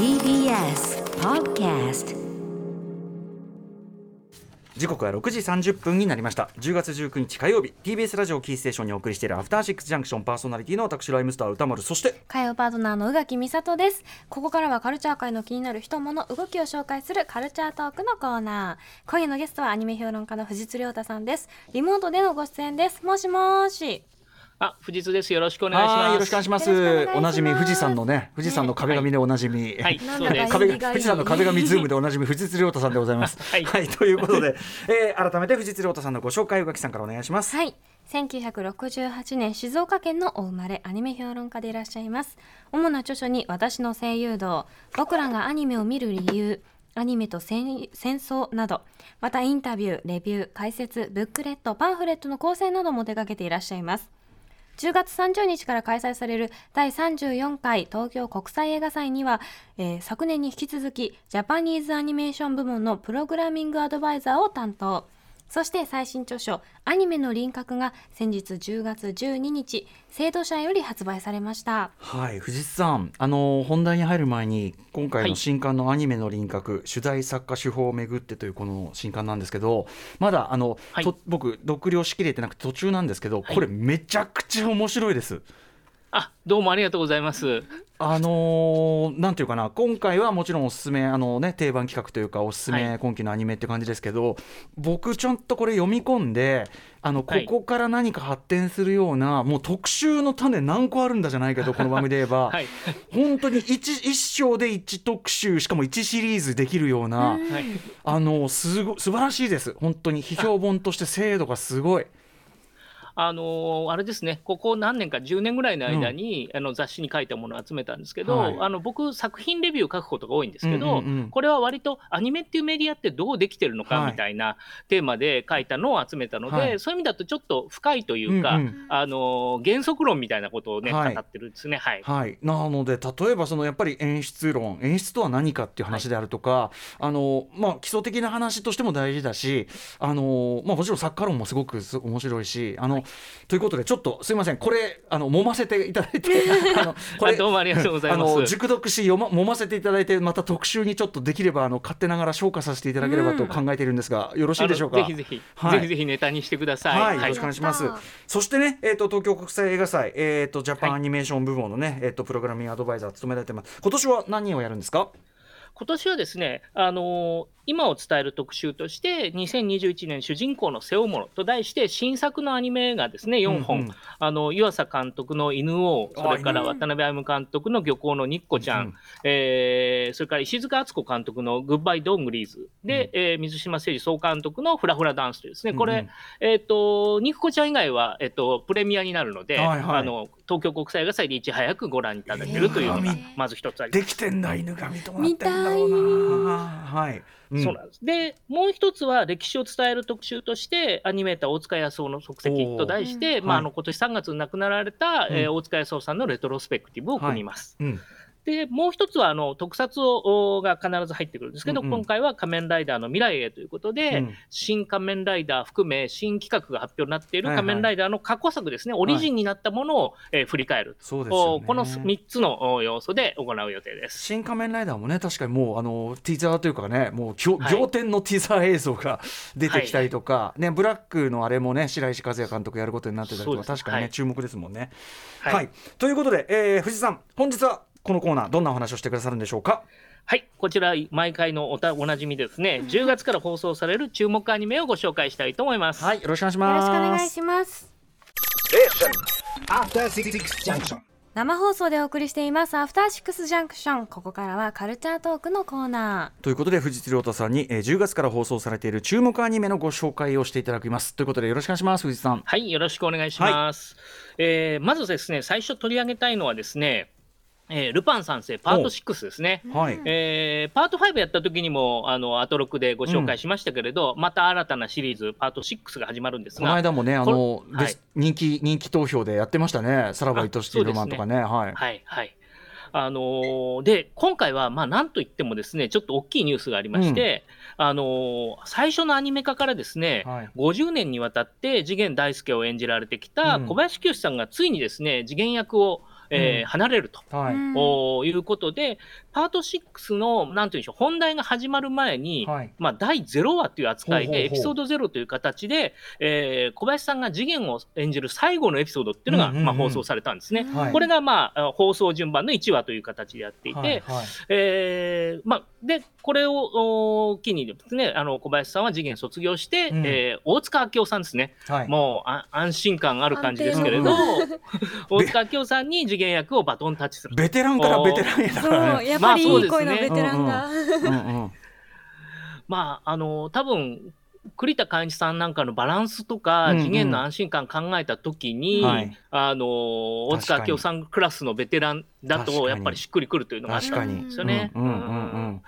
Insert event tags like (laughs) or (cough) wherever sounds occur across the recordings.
TBS Podcast 時刻は6時30分になりました。10月19日火曜日 TBS ラジオキーステーションにお送りしているアフターシックスジャンクション。パーソナリティの私ライムスター歌丸。そして火曜パートナーの宇垣美里です。ここからはカルチャー界の気になる人物動きを紹介するカルチャートークのコーナー。今夜のゲストはアニメ評論家の藤津亮太さんです。リモートでのご出演です。もしもしあ、藤津です。よろしくお願いします。はいよろしくお願いします。おなじみ富士山のね富士山の壁紙でおなじみ、はい。壁富士山の壁紙 Zoom でおなじみ藤津亮太さんでございます。(laughs) はい。ということで、えー、改めて藤津亮太さんのご紹介宇垣さんからお願いします。はい。1968年静岡県のお生まれアニメ評論家でいらっしゃいます。主な著書に私の声優道。僕らがアニメを見る理由。アニメと戦戦争など。またインタビューレビュー解説ブックレットパンフレットの構成なども手掛けていらっしゃいます10月30日から開催される第34回東京国際映画祭には、えー昨年に引き続きジャパニーズアニメーション部門のプログラミングアドバイザーを担当。そして最新著書「アニメの輪郭」が先日10月12日制度社より発売されました。はい藤津さんあの本題に入る前に今回の新刊のアニメの輪郭、取材作家手法をめぐってというこの新刊なんですけどまだあの、はい。と僕読了しきれてなくて途中なんですけど、はい。これめちゃくちゃ面白いです。あ、どうもありがとうございます。あのーなんていうかな今回はもちろんおすすめあの、ね、定番企画というかおすすめはい今期のアニメって感じですけど、僕ちゃんとこれ読み込んであのこはいこから何か発展するような、もう特集の種何個あるんだじゃないけどこの番組で言えば、(laughs) はい。本当に一一章で一特集しかも一シリーズできるような、はい。あのすご素晴らしいです本当に批評本として精度がすごい。あのーあれですね、ここ何年か10年ぐらいの間に、あの雑誌に書いたものを集めたんですけど、はい。あの僕作品レビュー書くことが多いんですけど、うんうんうん。これは割とアニメっていうメディアってどうできてるのかはい。みたいなテーマで書いたのを集めたので、はい。そういう意味だとちょっと深いというか、うんうん。あのー原則論みたいなことをね、はい。語ってるんですね。はい。はい、なので例えばそのやっぱり演出論演出とは何かっていう話であるとか、あのまあ、基礎的な話としても大事だしあの、まあ、もちろん作家論もすごくす面白いしあの、ということでちょっとすいませんこれあの揉ませていただいて (laughs) あのこあどうもありがとうございますあの熟読し読ま揉ませていただいてまた特集にちょっとできればあの勝手ながら消化させていただければと考えているんですが、よろしいでしょうか？ぜひぜひ、はいぜひぜひネタにしてください。はい、よろしくお願いします。そしてね、えっ、と東京国際映画祭、えっ、とジャパンはいアニメーション部門のね、えっ、とプログラミングアドバイザー務められてます。今年は何をやるんですか？今年はですね、あのー今を伝える特集として、2021年主人公の背負うものと題して、新作のアニメがですね、4本、うん。うんあの湯浅監督の犬王、それからあ渡辺歩監督の漁港の肉子ちゃん、うんえーそれからいしづかあつこ監督のグッバイ、ドン・グリーズ、で、えー水島精二総監督のフラ・フラダンスというですね、これ、うん。うんえっ、と、肉子ちゃん以外は、えっ、と、プレミアになるので、はいはいあの、東京国際映画祭でいち早くご覧いただけるというのがえー、まず一つあります。できてんだ犬王となってんだろうな。はい。うんそうなんです。で、もう一つは歴史を伝える特集として、アニメーター大塚康夫の足跡と題して、まあ、あの、今年3月に亡くなられた、えーうん大塚康夫さんのレトロスペクティブを組みます。うん。で、もう一つは、あの、特撮をおが必ず入ってくるんですけど、うんうん。今回は仮面ライダーの未来へということで、うん。新仮面ライダー含め、新企画が発表になっているはいはい。仮面ライダーの過去作ですね、オリジンになったものを、えー振り返る。そうですよね。おこの3つのお要素で行う予定です。新仮面ライダーもね確かにもうあのティザーというかねもう仰はい。仰天のティザー映像が出てきたりとか、ねブラックのあれもね白石和也監督やることになってたりとか確かにね、はい注目ですもんね。はい。はい、ということで、えー藤井さん本日はこのコーナーどんなお話をしてくださるんでしょうか？はい、こちら毎回のおたおなじみですね、10月から放送される注目アニメをご紹介したいと思います。はいよろしくお願いしよろます。しくお願いします。After Six Junction. 生放送でお送りしていますアフターシックスジャンクション。ここからはカルチャートークのコーナということで藤津亮太さんに、えー、10月から放送されている注目アニメのご紹介をしていただきますということでよろしくお願いします藤津さん。はい、よろしくお願いします。えーまずですね、最初取り上げたいのはですね、えールパン三世パート6ですね。はい。えーパート5やった時にもあのアトロクでご紹介しましたけれど、また新たなシリーズパート6が始まるんですこのが、間もねあの、これベス人気人気投票でやってましたね。さらば愛しきロマンとかね。はい。はいはい。あのーで今回はまあなんといってもですねちょっと大きいニュースがありまして、あのー最初のアニメ化からですね、はい50年にわたって次元大介を演じられてきたうん小林清志さんがついにですね次元役を、えー離れると。はい。いうことで、パート6の、なんていうんでしょう、本題が始まる前に、はい。まあ、第0話という扱いで、ほうほうほう。エピソード0という形で、えー小林さんが次元を演じる最後のエピソードっていうのが、うんうんうん。まあ、放送されたんですね。はい。これが、まあ、放送順番の1話という形でやっていて、はい。はいえーまあ、で、これをお機にですね、あの小林さんは次元卒業して、うん。えー大塚明夫さんですね、はい。もうあ安心感ある感じですけれど、安 (laughs) 大塚明夫さんに次元役をバトンタッチする。ベテランからベテランへだからねっぱりいまあそうですね。い声のベテランが、うんうん (laughs) まあ、あの多分栗田寛一さんなんかのバランスとか、うんうん。次元の安心感考えたときに、はい。あの大塚明夫さんクラスのベテランだとやっぱりしっくりくるというのがあった確かにんですよね。うんうんうんうん。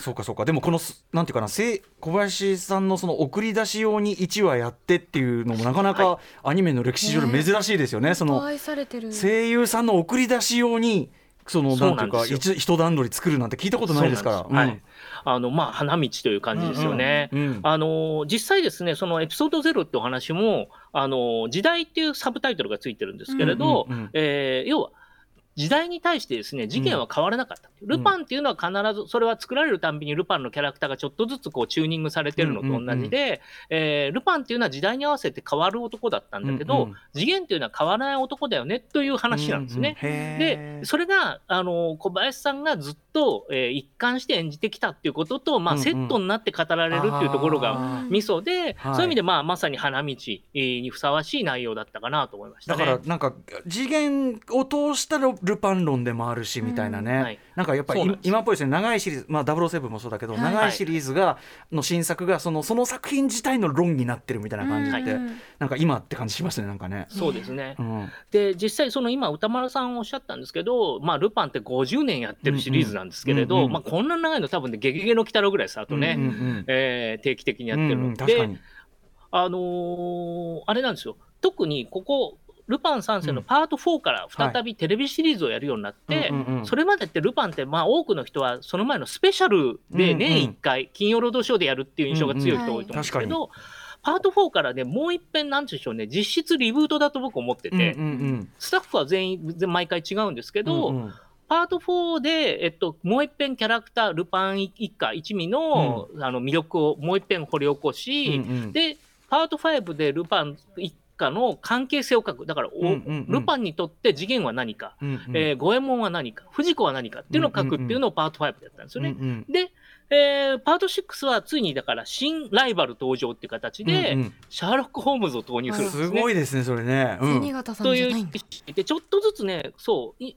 そうかそうか。でもこのすなんていうかなせ小林さんのその送り出し用に1話やってっていうのもなかなかアニメの歴史上で珍しいですよね。その愛されてる。声優さんの送り出し用にそのなんていうか一一段取り作るなんて聞いたことないですから。あのまあ花道という感じですよね。うんうんあの実際ですね、そのエピソードゼロってお話も、あの時代っていうサブタイトルがついてるんですけれど、うんうんうん。えー要は時代に対してですね事件は変わらなかった、ルパンっていうのは必ずそれは作られるたんびにルパンのキャラクターがちょっとずつこうチューニングされてるのと同じで、うんうん。うんえールパンっていうのは時代に合わせて変わる男だったんだけど、うんうん。次元っていうのは変わらない男だよねという話なんですね。うんうん。へでーそれがあの小林さんがずっと、えー一貫して演じてきたっていうことと、まあうんうんセットになって語られるっていうところがミソで、はい。そういう意味で、まあ、まさに花道にふさわしい内容だったかなと思いましたね。だからなんか次元を通したルルパン論でもあるしみたいなね、うん。はい。なんかやっぱり今っぽいですね。長いシリーズ、まあ、007もそうだけど、はい。長いシリーズがの新作がそのその作品自体の論になってるみたいな感じって、うんなんか今って感じしますねなんかね。そうですね。うん。で実際、その今、歌丸さんおっしゃったんですけど、まあ、ルパンって50年やってるシリーズなんですけれど、うんうんまあ、こんな長いの、多分ね、ゲゲゲの鬼太郎ぐらいです、あとね、うんうんえー定期的にやってるの、うんうんで、あのーあれなんですよ、特にここ、ルパン3世のパート4から再びテレビシリーズをやるようになって、それまでってルパンって、まあ、多くの人はその前のスペシャルで年1回、金曜ロードショーでやるっていう印象が強い人多いと思うんですけど、パート4からね、もう一遍、なんでしょうね、実質リブートだと僕思ってて、スタッフは全員、全毎回違うんですけうんど、パート4で、えっと、もう一遍キャラクター、ルパン一家、一味の,、あの魅力をもう一遍掘り起こし、うんうん。で、パート5でルパン一家の関係性を書く。だから、おうんうんうん。ルパンにとって次元は何か、うんうん。えー五右衛門は何か、藤子は何か。っていうのを書くっていうのをパート5でやったんですよね。うんうん。で、えーパート6はついにだから新ライバル登場っていう形で、うんシャーロック・ホームズを投入するんですね。すごいですねそれね。うん。というんじゃないんだ。でちょっとずつね、そう、い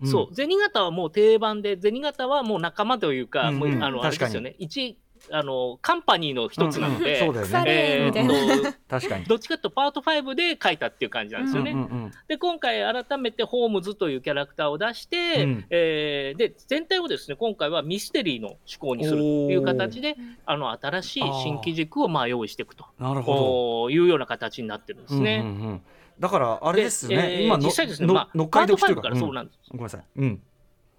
うん。そう、銭形はもう定番で、銭形はもう仲間というか、うんうん。もうあのあれですよね、一あのカンパニーの一つなので、うんうん。そうだよ腐ね。えーっ確かに。とどっちかというとパート5で書いたっていう感じなんですよね。うんうんで今回改めてホームズというキャラクターを出して、うん。えーで全体をですね今回はミステリーの思考にするという形であの新しい新規軸をまあ用意していくと。なるほおいうような形になってるんですど。ね。うんうんうんだからあれですよね。でえー今の実際ですね、のまあ、乗っパート5かり時というか。なんです。うんごめんなさい。うん。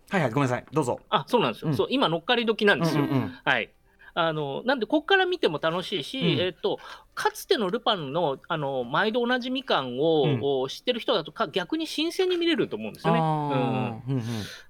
はいはいごめんなさい。どうぞ。あそうなんですよ、うんそう今乗っかり時なんですよ。うんうんうんはい。あのなんで、ここから見ても楽しいし、うんえっと、かつてのルパンのあの毎度おなじみ感を、うんを知ってる人だとか、逆に新鮮に見れると思うんですよね。うんあーうんうん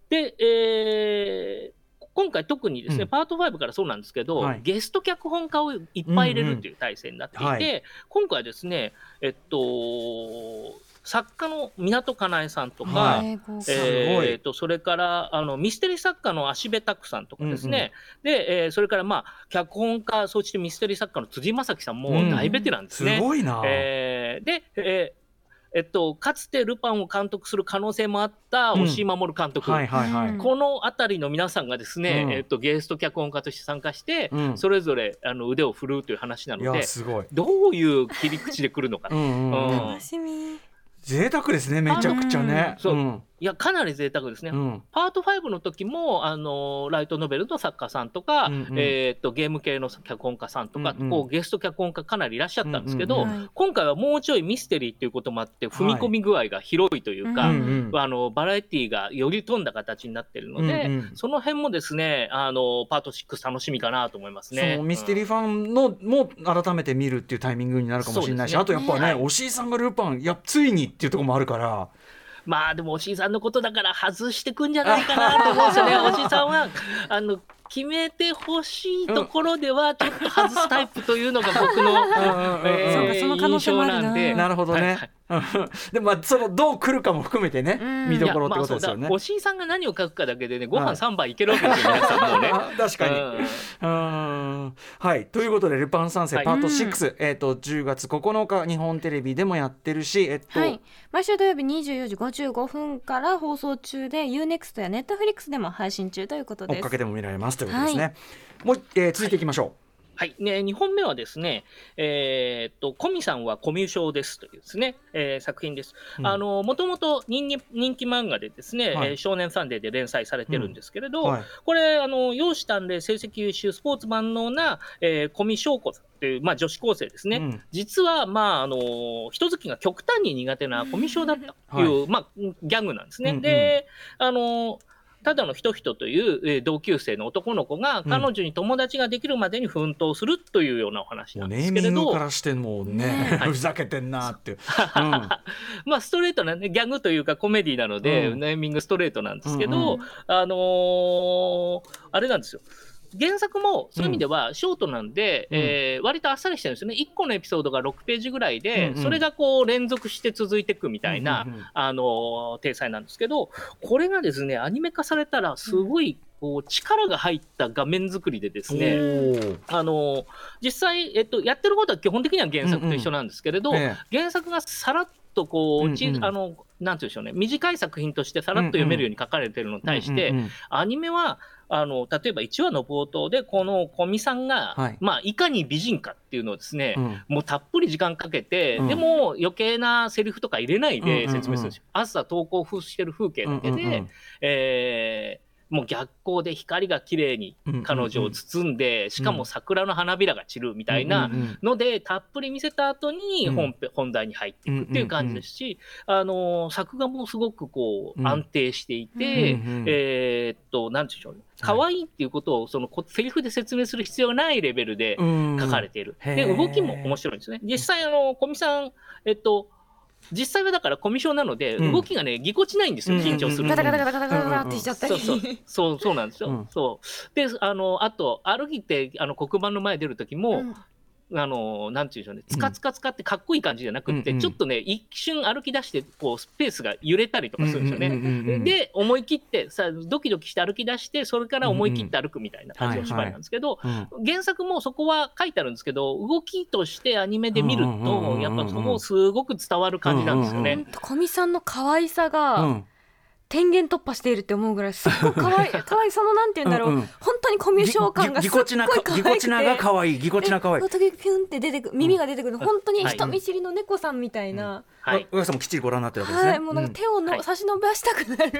で、えー今回特にですね、うん。パート5からそうなんですけど、はい。ゲスト脚本家をいっぱい入れるという体制になっていて、うんうんはい。今回はですね、えっと、作家の港かなえさんとか、はい。えーとそれからあのミステリー作家の芦部拓さんとかですね、でえーそれから、まあ、脚本家、そしてミステリー作家の辻正樹さんもうん。大ベテランですすね。ごいな。えーで、えーえっと、かつてルパンを監督する可能性もあったうん。押井守監督、はいはいはい。うん。この辺りの皆さんがですね、うん。えっと、ゲスト脚本家として参加して、うん。それぞれあの腕を振るうという話ないのやですごい。どういう切り口で来るのか、うんうんうん。うん。楽しみ。贅沢ですねめちゃくちゃね。そう。うんいやかなり贅沢ですね。うん。パート5の時もあのライトノベルの作家さんとか、うんうんえー、とゲーム系の脚本家さんとか、うんうん。こうゲスト脚本家かなりいらっしゃったんですけど、うんうんうん。今回はもうちょいミステリーっていうこともあって踏み込み具合が広いというか、うんうんあのバラエティーがより飛んだ形になってるので、うんうん。その辺もですねあのパート6楽しみかなと思いますそね。のミステリーファンのも改めて見るっていうタイミングになるかもしれないし、ね。あとやっぱね、はい押井さんがルパンいやついにっていうところもあるから、まあでも、おしいさんのことだから外してくんじゃないかなと思うんですよね。おしいさんは、あの、決めてほしいところでは、ちょっと外すタイプというのが僕の、えそうかその可能性もあるなんで。なるほどね、はいはいでもまあそのどう来るかも含めてね、うん。見どころってことですよね。おしいさんが何を書くかだけでね、ご飯はい3杯いけるわけですよ、皆さんもうね。あ (laughs) 確かに、うん。うん。はい。ということで「ルパン三世はい。パート6」えっ、と10月9日日本テレビでもやってるしえっと、はい、毎週土曜日24時55分から放送中で UNEXT や Netflix でも配信中ということです。追っかけても見られますということですね。もう、えー続いていきましょはい、ね、2本目はですね、えーっと、コミさんはコミュ障ですというですね、えー作品です。うんあの、もともと人気人気漫画でですね、はいえー少年サンデーで連載されてるんですけれど、う。はい。これ、あの、容姿端麗、成績優秀、スポーツ万能な、えー、コミ翔子さんという、まあ、女子高生ですね。うん実は、まあ、あの、人付きが極端に苦手なコミュ障だったという、まあ、ギャグなんですね。うんうんで、あの、ただの人々という、えー同級生の男の子がうん。彼女に友達ができるまでに奮闘するというようなお話なもうんでネーミングすけれど、からしてもうね、はい。ふざけてんなっていう。(laughs) まあストレートな、ね、ギャグというかコメディなので、うん。ネーミングストレートなんですけど、うんうん。あのーあれなんですよ。原作もそういう意味ではショートなんで、うん。えー割とあっさりしてるんですよね。1個のエピソードが6ページぐらいで、うんうん。それがこう連続して続いていくみたいな、うんうんうん。あのー体裁なんですけど、これがですね、アニメ化されたらすごいこう力が入った画面作りでですね、あのー実際、えっと、やってることは基本的には原作と一緒なんですけれど、え原作がさらっとこう、ちうんうん。あのなんていうんでしょうね。短い作品としてさらっと読めるように書かれてるのに対して、うんうんうん。アニメはあの例えば1話の冒頭でこの古見さんが、はい。いまあ、いかに美人かっていうのをですね、うん。もうたっぷり時間かけて、うん。でも余計なセリフとか入れないでうんうんうん。説明するんですよ。朝投稿してる風景だけで、うんうん。えーもう逆光で光が綺麗にうん彼女を包んで、しかも桜の花びらが散るみたいな、うんうんので、たっぷり見せた後にうん。本編、本題に入っていくっていう感じですし、あのー作画もすごくこう、うん。安定していうんて、うん。えーっと、なんていうんでしょうね。可愛いっていうことを、その、こセリフで説明する必要ないレベルでうん。書かれている。で、動きも面白いんですね。実際、あの、小見さん、えっと、実際はだからコミュ障なので、うん。動きがね、ぎこちないんですよ、うん。緊張するとガタガタガタガタガタガタってしちゃったり、そうそう。そうそうなんですよ。うん。そう。であのあと歩いてあの黒板の前出る時も、うんあのなんていうんでしょうね。つかつかつかってかっこいい感じじゃなくって、うんうん。ちょっとね一瞬歩き出してこうスペースが揺れたりとかするんですよね。で思い切ってさドキドキして歩き出してそれから思い切って歩くみたいな感じの芝居なんですけど、うん。原作もそこは書いてあるんですけど動きとしてアニメで見るとやっぱそこすごく伝わる感じなんですよね。うんほんと小見さんの可愛さうがん天元突破しているって思うぐらいすっごい可愛い (laughs) 可愛いそのなんて言うんだろう、うんうん。本当にコミュ障感がすっごいぎぎこちな可愛くて。ぎこちなが可愛いぎこちな可愛い。え時々ピュンって出てくる耳が出てくる、本当にはい人見知りの猫さんみたいな、はい、上田さんもきっちりご覧になってるわけですね。はいもうなんか手をの、はい。差し伸ばしたくなる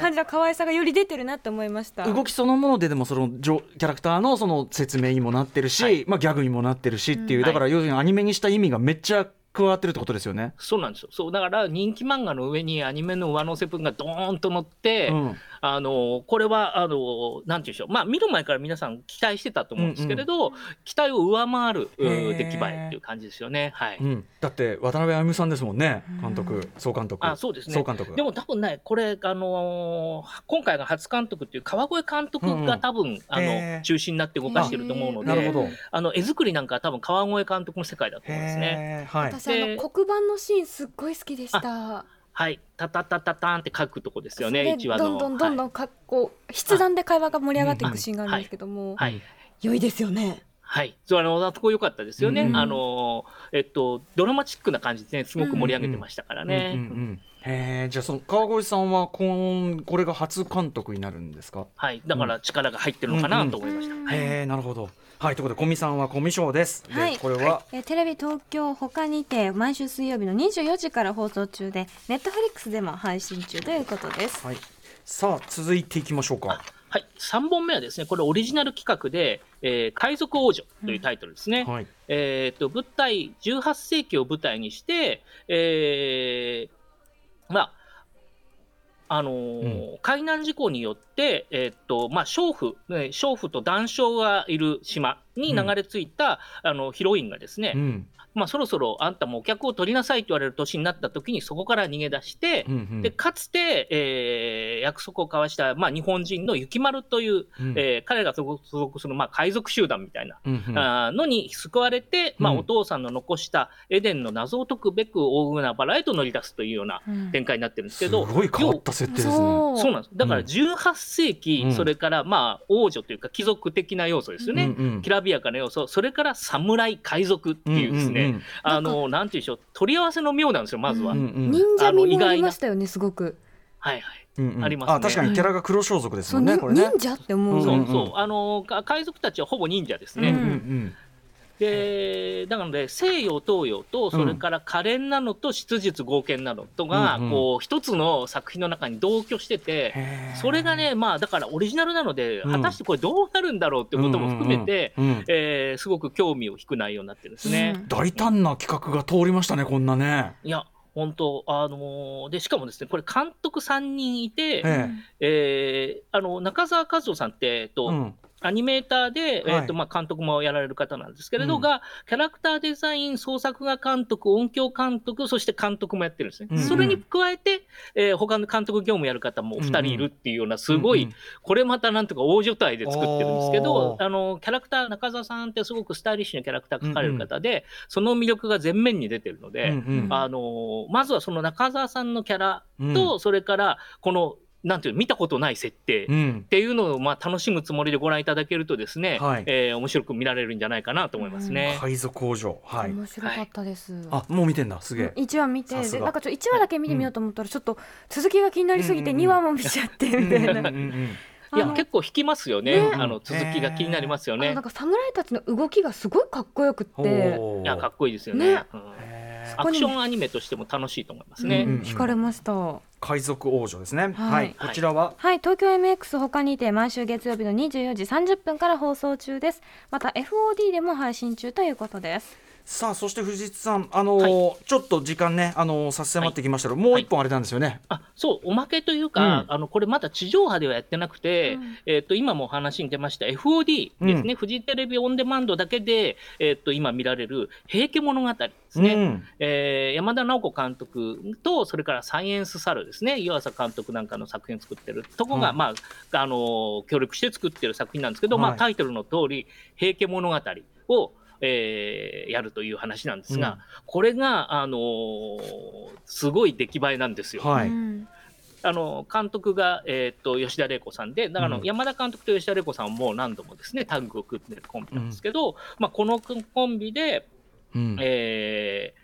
感じの可愛さがより出てるなって思いました。動きそのものででもそのジョキャラクターのその説明にもなってるし、はい。まあギャグにもなってるしっていう、うん。だから要するにアニメにした意味がめっちゃ加わってるってことですよね。そうなんですよ。そうだから人気漫画の上にアニメの上乗せ分がドーンと乗って、うんあのこれはあのなんていうんでしょう、まあ見る前から皆さん期待してたと思うんですけれど、期待を上回る出来栄えっていう感じですよね。はい。うん、だって渡辺あゆみさんですもんね。監督、うん総監督。あそうですね。総監督。でも多分ね、これ、あのー今回が初監督っていう川越監督が多分、あへー。の中心になって動かしてると思うので、なるほど。あの絵作りなんかは多分川越監督の世界だと思うんですね。はい。私あの黒板のシーンすっごい好きでしたはい、タタタタタンって書くとこですよね、一話どんどんどんどはい。んかこう筆談で会話が盛り上がっていくシーンがあるんですけども、はい。良いですよね。はい、そうあのあそこ良かったですよね、うんあのえっとドラマチックな感じでねすごく盛り上げてましたからね。うえじゃあその川越さんは今これが初監督になるんですか？はい、だから力が入ってるのかなと思いました。うんへえなるほどはいということで小見さんはコミュ障です。で、はい。これは、えーテレビ東京他にて毎週水曜日の24時から放送中でネットフリックスでも配信中ということです。はい。さあ続いていきましょうか。はい、3本目はですね、これオリジナル企画で、えー海賊王女というタイトルですね。はい。えー、と舞台18世紀を舞台にして、えーまああのー海難事故によって、えーっとまあ、娼婦、ね娼婦と男娼がいる島に流れ着いた、あのヒロインがですね、うん。まあ、そろそろあんたもお客を取りなさいと言われる年になった時にそこから逃げ出して、うんうん。でかつて、えー約束を交わした、まあ、日本人の雪丸という、うん。えー彼が所属する、まあ、海賊集団みたいな、うんうん。あーのに救われて、まあ、うんお父さんの残したエデンの謎を解くべく大海原へと乗り出すというようなうん。展開になってるんですけすど、ごい変わった設定ですね。そう。なんです。だからうん。18世紀、うん。それからまあ王女というか貴族的な要素ですよね、うんうんきらびやかな要素、それから侍、海賊っていうですね、んんん。あのなんていうんでしょう、取り合わせの妙なんですよ、まずは。うんうん。うん忍者味もありましたよねすごく。はいはい。うんうん。ありますね。あ確かにキャラが黒装束ですもんねこれね。忍者って思う、んそうそう、あのか海賊たちはほぼ忍者ですね。うんうんうんでだからね西洋東洋とそれから可憐なのと質実剛健なのとが、うんうん。こう一つの作品の中に同居してて、それがねまあだからオリジナルなので、うん。果たしてこれどうなるんだろうってことも含めて、えーすごく興味を引く内容になってるんですね。うん。大胆な企画が通りましたねこんなね。いや本当あのーでしかもですねこれ監督3人いて、ええ。ーあの中澤和夫さんって、えっとうんアニメーターで、えはい。ーとまあ、監督もやられる方なんですけれど、うん。がキャラクターデザイン創作画監督音響監督そして監督もやってるんですね、それに加えて、えー他の監督業務やる方も2人いるっていうようなすごい、これまたなんとか大所帯で作ってるんですけどあのキャラクター中澤さんってすごくスタイリッシュなキャラクター描かれる方で、その魅力が前面に出てるので、あのまずはその中澤さんのキャラうん。と、それからこのなんていうの見たことない設定、うん。っていうのをまあ楽しむつもりでご覧いただけるとですね、はい。えー面白く見られるんじゃないかなと思いますね。海賊王女はい。面白かったです、あもう見てんだ。すげえ。1話見てなんかちょっと1話だけ見てみようと思ったらちょっと続きが気になりすぎてうんうんうん。2話も見ちゃってみたいうんうん。な。うんうんいや結構引きますよね。ね。あの続きが気になりますよね。なん。か侍たちの動きがすごいかっこよくって。いやかっこいいですよね。ね。うん。へアクションアニメとしても楽しいと思いますね。うんうん惹かれました。は海賊王女ですね。はいはいこちらは？い、東京 MX 他にて毎週月曜日の24時30分から放送中です。また FOD でも配信中ということです。さあそして藤津さんあのーちょっと時間ねあのー差し迫ってきましたけどもう一本あれなんですよね。あそうおまけというか、あのこれまだ地上波ではやってなくて、うん。えっと今もお話に出ました。FOD ですね、フジテレビオンデマンドだけで、えっと今見られる「平家物語」ですね。うん。えー山田直子監督とそれからサイエンスサルですね。湯浅監督なんかの作品を作ってるとこが、はいまああのー協力して作ってる作品なんですけど、まあ、はい。タイトルの通り「平家物語」を、えーやるという話なんですが、うん。これが、あのーすごい出来栄えなんですよ。はい。うん。あの監督が、えー、と吉田玲子さんで、だからうん。山田監督と吉田玲子さんはもう何度もですねタッグを組んでるコンビなんですけど、まあ、このコンビで、うん。え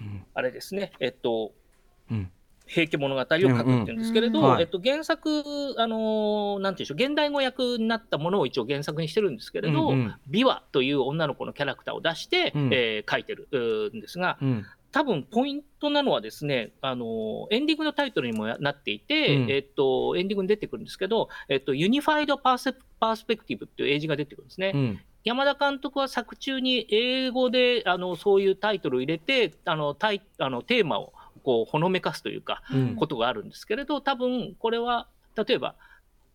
ーうん。あれですね、えっと、うん平家物語を書くっていうんですけれど、うんうん。はい。えっと、原作、あのーなんていうんでしょう、現代語訳になったものを一応原作にしてるんですけれど、うんうん。琵琶という女の子のキャラクターを出して、うん。えー書いてるんですが、うん。多分ポイントなのはですね、あのエンディングのタイトルにもなっていて、うん。えっと、エンディングに出てくるんですけど、えっと、 unified perspe- perspective っていう英字が出てくるんですね。うん。山田監督は作中に英語であのそういうタイトルを入れて、あのタイあのテーマをこうほのめかすというか、うん。ことがあるんですけれど、多分これは例えば、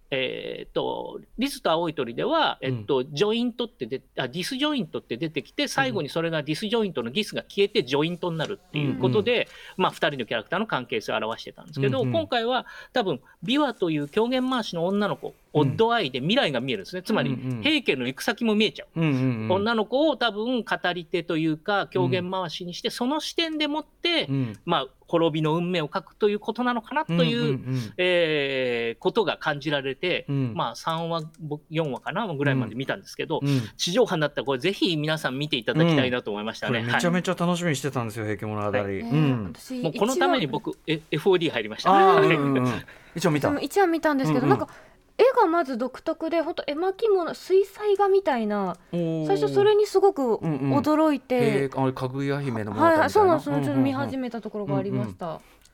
えー、とリズと青い鳥では、えっと joint ってであ disjoint って出てきて最後にそれが disjoint の dis が消えて joint になるっていうことで、まあ、2人のキャラクターの関係性を表してたんですけど、うんうん。今回は多分琵琶という狂言回しの女の子オッドアイで未来が見えるんですね、つまりうんうん平家の行く先も見えちゃう。うんうんうん。女の子を多分語り手というか狂言回しにして、その視点でもって、うん。まあ、滅びの運命を書くということなのかなという、んんえーことが感じられて、うん。まあ、3話僕4話かなぐらいまで見たんですけど、うん。うん地上波になったらこれぜひ皆さん見ていただきたいなと思いましたね。これめちゃはい。めちゃ楽しみにしてたんですよ平家物語。はいうん。私もうこのために僕、え FOD 入りました。ああうんはい。うんうん一応見た。でも。1話見たんですけど、うんうん。なんか絵がまず独特で本当絵巻物水彩画みたいな最最初それにすごくうんうん驚いて、えー、あれかぐや姫の物語みたいな。はいはいそうなんですよちょっと見始め。めたところがありました、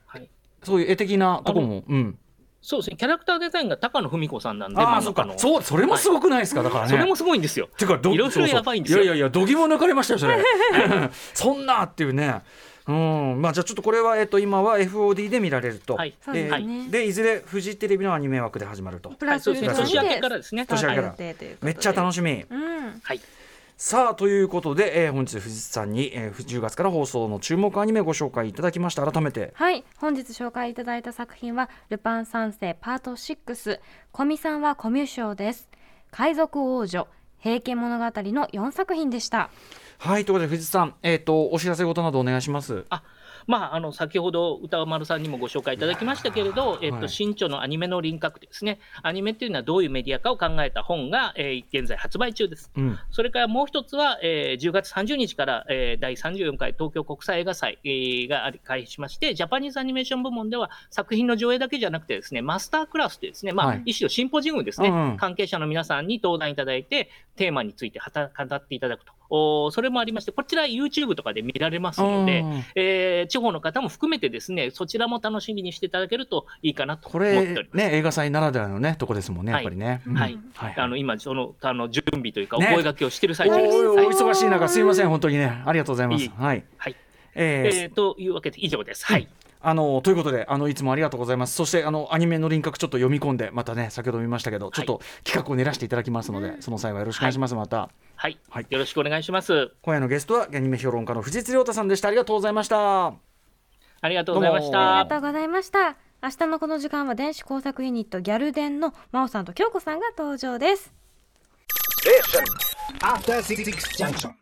はいそういう絵的なとこも。うん。そうですね、キャラクターデザインが高野文子さんなんで、ああそっか。そうそれもすごくないですか？だからね。それもすごいんですよ。てかどいろいやばいんですよいやいやいや度肝抜かれましたよそれ (laughs) そんなっていうねうん。まあ、じゃあちょっとこれは、えっと、今は FOD で見られると、はい。そうですえーね。でいずれフジテレビのアニメ枠で始まると。プラスはいそうですね。年明けからですね。年明けから。めっちゃ楽しみ。うん。はい。さあということで、えー本日藤津さんに、えー10月から放送の注目アニメご紹介いただきました。改めて。はい。本日紹介いただいた作品は「ルパン三世パート6」「古見さんはコミュ障」です「海賊王女」「平家物語」の4作品でしたはいということで藤津さん、えー、とお知らせ事などお願いします。あまあ、あの先ほど歌丸さんにもご紹介いただきましたけれど、えっと、はい。新著のアニメの輪郭ですね、アニメっていうのはどういうメディアかを考えた本が、えー現在発売中です。うん。それからもう一つは、えー10月30日から、えー第34回東京国際映画祭、えーがあり開始しまして、ジャパニーズアニメーション部門では作品の上映だけじゃなくてですね、マスタークラスでですね、まあ、はい。一種のシンポジウムですね、うんうん。関係者の皆さんに登壇いただいて、テーマについて語っていただくと。おそれもありまして、こちら YouTube とかで見られますので、うん。えー地方の方も含めてですね、そちらも楽しみにしていただけるといいかなとこ思っております。れね映画祭ならではのねとこですもんねやっぱりね、うん。はい。はい。あの今そのあの準備というかおね声掛けをしている最お中です。はい。おお忙しい中すいません本当にねありがとうございます。はい。はい。えーえーというわけで以上です。はい。あのということであのいつもありがとうございます。そしてあのアニメの輪郭ちょっと読み込んでまたね先ほど見ましたけどちょっと企画を練らせていただきますので、その際はよろしくお願いします、また。はい、はい。よろしくお願いします。今夜のゲストはアニメ評論家の藤津亮太さんでした。ありがとうございました。ありがとうございましどうもあた。りが。とうございました明日のこの時間は電子工作ユニットギャルデンの真央さんと京子さんが登場です。Junction.